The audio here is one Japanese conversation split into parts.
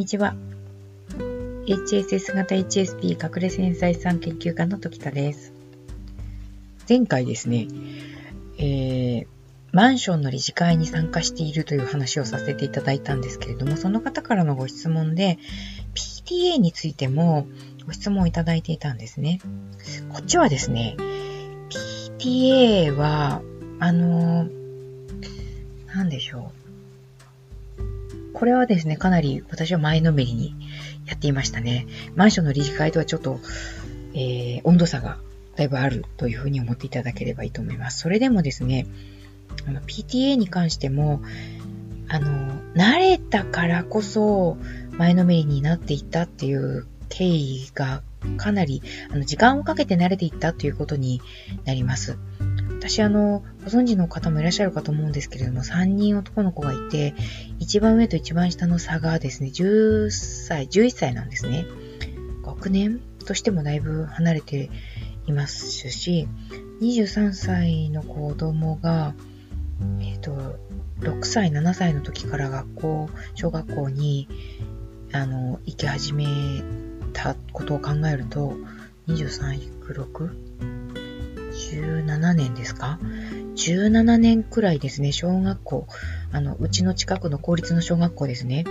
にちは。HSS 型 HSP 隠れ繊細さん研究家の時田です。前回ですね、えー、マンションの理事会に参加しているという話をさせていただいたんですけれども、その方からのご質問で、PTA についてもご質問をいただいていたんですね。こっちはですね、PTA は、あのー、なんでしょう。これはですね、かなり私は前のめりにやっていましたね。マンションの理事会とはちょっと、えー、温度差がだいぶあるというふうに思っていただければいいと思います。それでもですね、PTA に関しても、あの、慣れたからこそ前のめりになっていったっていう経緯がかなり、あの、時間をかけて慣れていったということになります。私あの、ご存知の方もいらっしゃるかと思うんですけれども、3人男の子がいて、一番上と一番下の差がですね、10歳、11歳なんですね。学年としてもだいぶ離れていますし、23歳の子供が、えっ、ー、と、6歳、7歳の時から学校、小学校に、あの、行き始めたことを考えると、23 6 17年ですか ?17 年くらいですね、小学校、あの、うちの近くの公立の小学校ですね、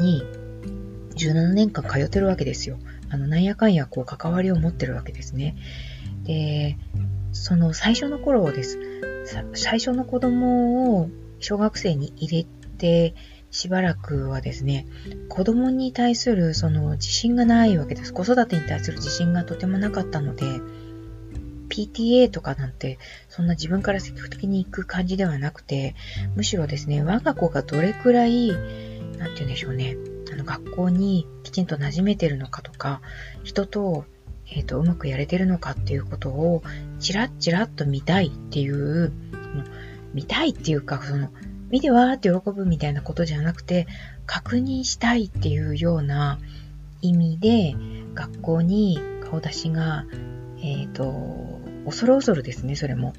に、17年間通ってるわけですよ。あの、なんやかんや、こう、関わりを持ってるわけですね。で、その最初の頃です。最初の子供を小学生に入れて、しばらくはですね、子供に対するその自信がないわけです。子育てに対する自信がとてもなかったので、PTA とかなんて、そんな自分から積極的に行く感じではなくて、むしろですね、我が子がどれくらい、なんて言うんでしょうね、あの、学校にきちんと馴染めてるのかとか、人と、えっ、ー、と、うまくやれてるのかっていうことを、ちらっちらっと見たいっていう、見たいっていうか、その、見てわーって喜ぶみたいなことじゃなくて、確認したいっていうような意味で、学校に顔出しがえっ、ー、と、恐る恐るですね、それも。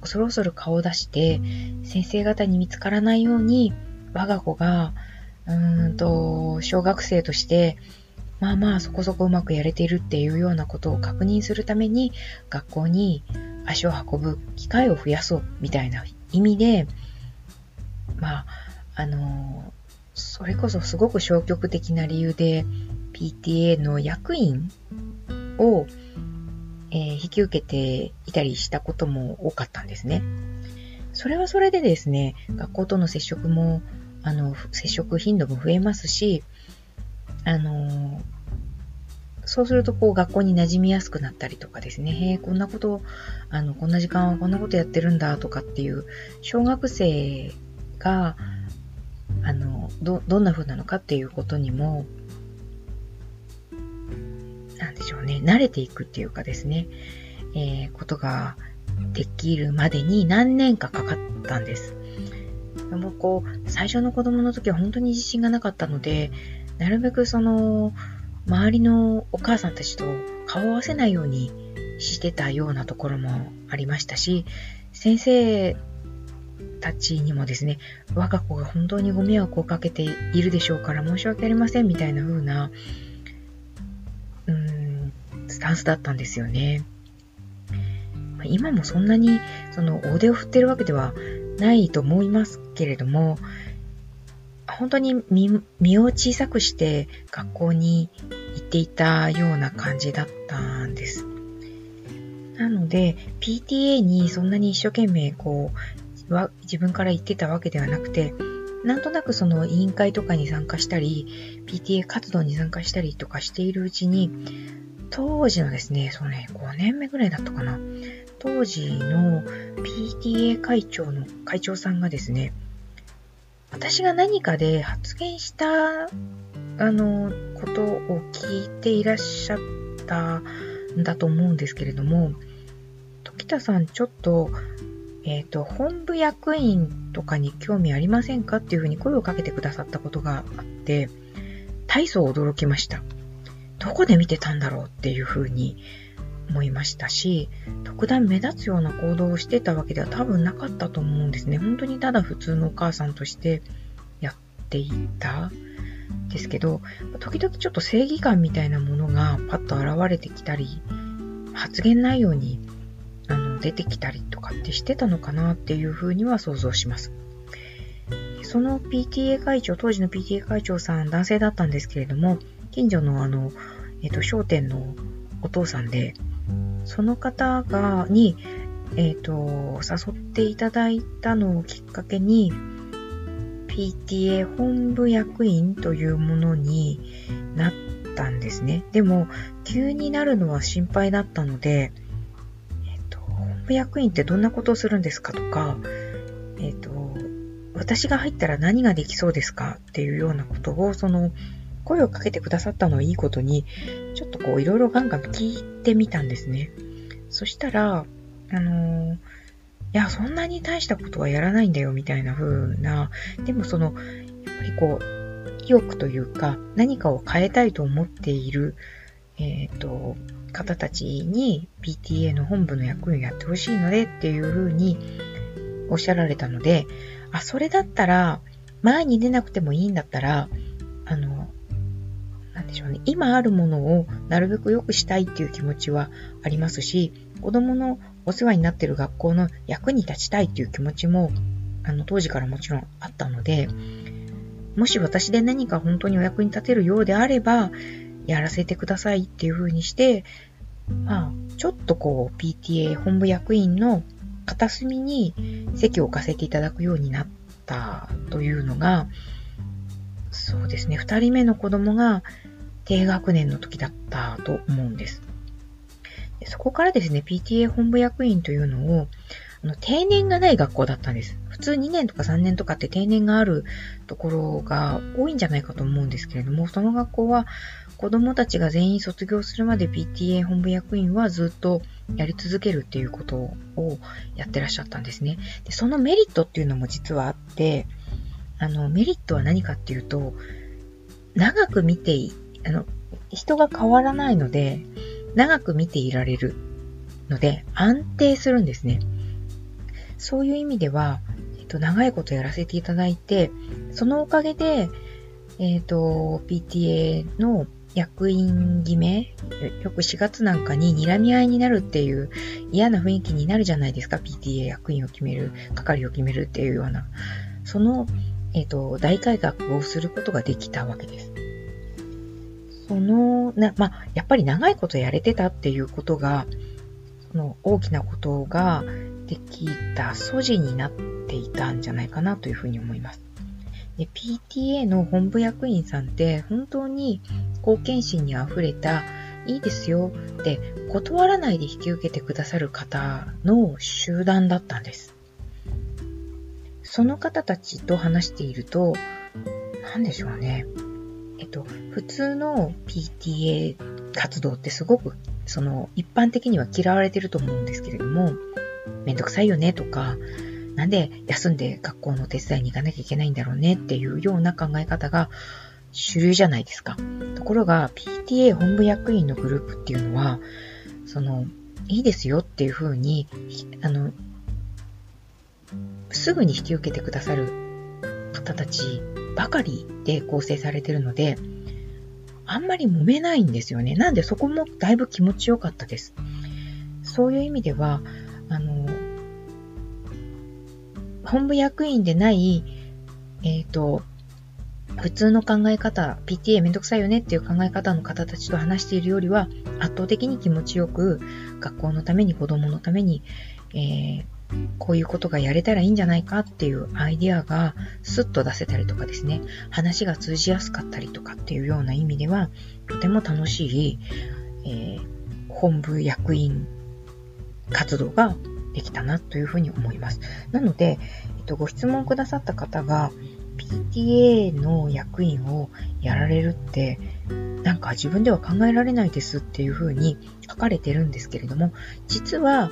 恐る恐る顔を出して、先生方に見つからないように、我が子が、うーんと、小学生として、まあまあそこそこうまくやれているっていうようなことを確認するために、学校に足を運ぶ機会を増やそう、みたいな意味で、まあ、あの、それこそすごく消極的な理由で、PTA の役員をえー、引き受けていたりしたことも多かったんですね。それはそれでですね、学校との接触も、あの、接触頻度も増えますし、あの、そうすると、こう、学校に馴染みやすくなったりとかですね、へえ、こんなこと、あの、こんな時間はこんなことやってるんだとかっていう、小学生が、あの、ど、どんな風なのかっていうことにも、でしょうね、慣れていくっていうかですね、えー、ことができるまでに何年かかかったんです。でもこう、最初の子供の時は本当に自信がなかったので、なるべくその、周りのお母さんたちと顔を合わせないようにしてたようなところもありましたし、先生たちにもですね、我が子が本当にご迷惑をかけているでしょうから申し訳ありませんみたいな風な、スタンスだったんですよね。今もそんなにその大手を振ってるわけではないと思いますけれども、本当に身を小さくして学校に行っていたような感じだったんです。なので、PTA にそんなに一生懸命こう、自分から言ってたわけではなくて、なんとなくその委員会とかに参加したり、PTA 活動に参加したりとかしているうちに、当時のですね、そのね、5年目ぐらいだったかな。当時の PTA 会長の会長さんがですね、私が何かで発言した、あの、ことを聞いていらっしゃったんだと思うんですけれども、時田さんちょっと、えっ、ー、と、本部役員とかに興味ありませんかっていうふうに声をかけてくださったことがあって、大層驚きました。どこで見てたんだろうっていうふうに思いましたし、特段目立つような行動をしてたわけでは多分なかったと思うんですね。本当にただ普通のお母さんとしてやっていた。ですけど、時々ちょっと正義感みたいなものがパッと現れてきたり、発言内容にあの出てきたりとかってしてたのかなっていうふうには想像します。その PTA 会長、当時の PTA 会長さん、男性だったんですけれども、近所のあの、えっ、と、商店のお父さんで、その方が、に、えっ、と、誘っていただいたのをきっかけに、PTA 本部役員というものになったんですね。でも、急になるのは心配だったので、えっ、と、本部役員ってどんなことをするんですかとか、えっ、と、私が入ったら何ができそうですかっていうようなことを、その、声をかけてくださったのはいいことに、ちょっとこういろいろガンガン聞いてみたんですね。そしたら、あのー、いや、そんなに大したことはやらないんだよ、みたいな風な、でもその、やっぱりこう、意欲というか、何かを変えたいと思っている、えっ、ー、と、方たちに PTA の本部の役員をやってほしいのでっていう風におっしゃられたので、あ、それだったら、前に出なくてもいいんだったら、でしょうね。今あるものをなるべく良くしたいっていう気持ちはありますし、子供のお世話になっている学校の役に立ちたいっていう気持ちも、あの、当時からもちろんあったので、もし私で何か本当にお役に立てるようであれば、やらせてくださいっていう風にして、まあ、ちょっとこう、PTA 本部役員の片隅に席を置かせていただくようになったというのが、そうですね、二人目の子供が低学年の時だったと思うんです。そこからですね、PTA 本部役員というのを、あの定年がない学校だったんです。普通2年とか3年とかって定年があるところが多いんじゃないかと思うんですけれども、その学校は子供たちが全員卒業するまで PTA 本部役員はずっとやり続けるっていうことをやってらっしゃったんですね。でそのメリットっていうのも実はあって、あの、メリットは何かっていうと、長く見てい、あの、人が変わらないので、長く見ていられるので、安定するんですね。そういう意味では、えっと、長いことやらせていただいて、そのおかげで、えっと、PTA の役員決め、よく4月なんかに睨み合いになるっていう嫌な雰囲気になるじゃないですか。PTA 役員を決める、係を決めるっていうような。その、えっ、ー、と、大改革をすることができたわけです。その、な、まあ、やっぱり長いことやれてたっていうことが、その大きなことができた素地になっていたんじゃないかなというふうに思います。で、PTA の本部役員さんって本当に貢献心に溢れた、いいですよって断らないで引き受けてくださる方の集団だったんです。その方たちと話していると、何でしょうね。っと、普通の PTA 活動ってすごく、その、一般的には嫌われてると思うんですけれども、めんどくさいよねとか、なんで休んで学校の手伝いに行かなきゃいけないんだろうねっていうような考え方が主流じゃないですか。ところが PTA 本部役員のグループっていうのは、その、いいですよっていうふうに、あの、すぐに引き受けてくださる方たちばかりで構成されてるので、あんまり揉めないんですよね。なんでそこもだいぶ気持ちよかったです。そういう意味では、あの、本部役員でない、えっ、ー、と、普通の考え方、PTA めんどくさいよねっていう考え方の方たちと話しているよりは、圧倒的に気持ちよく、学校のために、子供のために、えー、こういうことがやれたらいいんじゃないかっていうアイデアがスッと出せたりとかですね、話が通じやすかったりとかっていうような意味では、とても楽しい、えー、本部役員活動ができたなというふうに思います。なので、えっと、ご質問くださった方が PTA の役員をやられるって、なんか自分では考えられないですっていうふうに書かれてるんですけれども、実は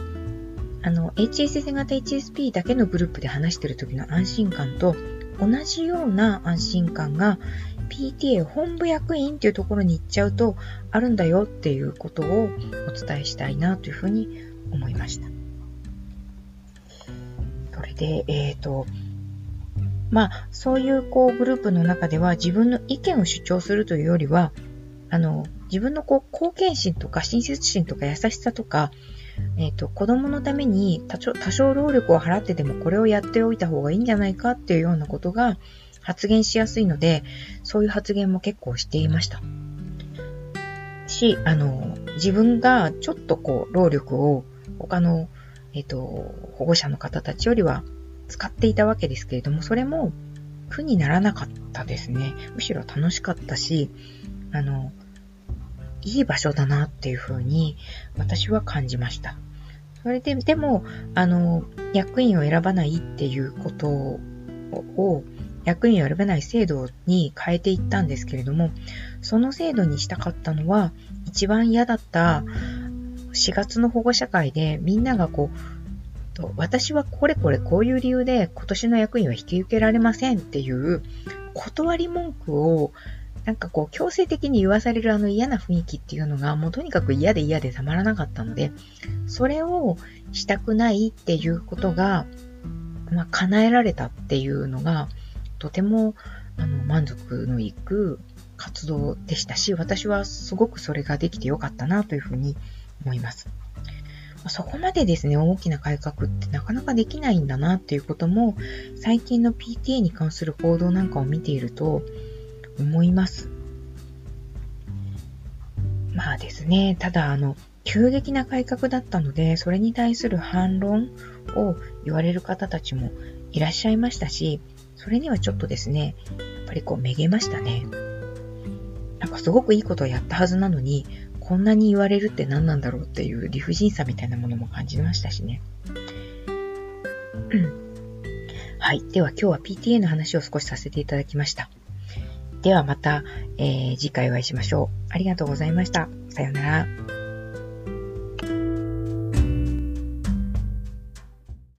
あの、HSS 型 HSP だけのグループで話してる時の安心感と同じような安心感が PTA 本部役員っていうところに行っちゃうとあるんだよっていうことをお伝えしたいなというふうに思いました。それで、えっ、ー、と、まあ、そういうこうグループの中では自分の意見を主張するというよりは、あの、自分のこう貢献心とか親切心とか優しさとか、えっ、ー、と、子供のために多少多少労力を払ってでもこれをやっておいた方がいいんじゃないかっていうようなことが発言しやすいので、そういう発言も結構していました。し、あの、自分がちょっとこう、労力を他の、えっ、ー、と、保護者の方たちよりは使っていたわけですけれども、それも苦にならなかったですね。むしろ楽しかったし、あの、いい場所だなっていうふうに私は感じました。それで、でも、あの、役員を選ばないっていうことを、役員を選べない制度に変えていったんですけれども、その制度にしたかったのは、一番嫌だった4月の保護者会でみんながこう、私はこれこれこういう理由で今年の役員は引き受けられませんっていう断り文句をなんかこう強制的に言わされるあの嫌な雰囲気っていうのがもうとにかく嫌で嫌でたまらなかったので、それをしたくないっていうことが、まあ、叶えられたっていうのが、とてもあの満足のいく活動でしたし、私はすごくそれができてよかったなというふうに思います。そこまでですね、大きな改革ってなかなかできないんだなっていうことも、最近の PTA に関する報道なんかを見ていると、思います。まあですね、ただあの、急激な改革だったので、それに対する反論を言われる方たちもいらっしゃいましたし、それにはちょっとですね、やっぱりこうめげましたね。なんかすごくいいことをやったはずなのに、こんなに言われるって何なんだろうっていう理不尽さみたいなものも感じましたしね。はい。では今日は PTA の話を少しさせていただきました。ではまた、えー、次回お会いしましょう。ありがとうございました。さようなら。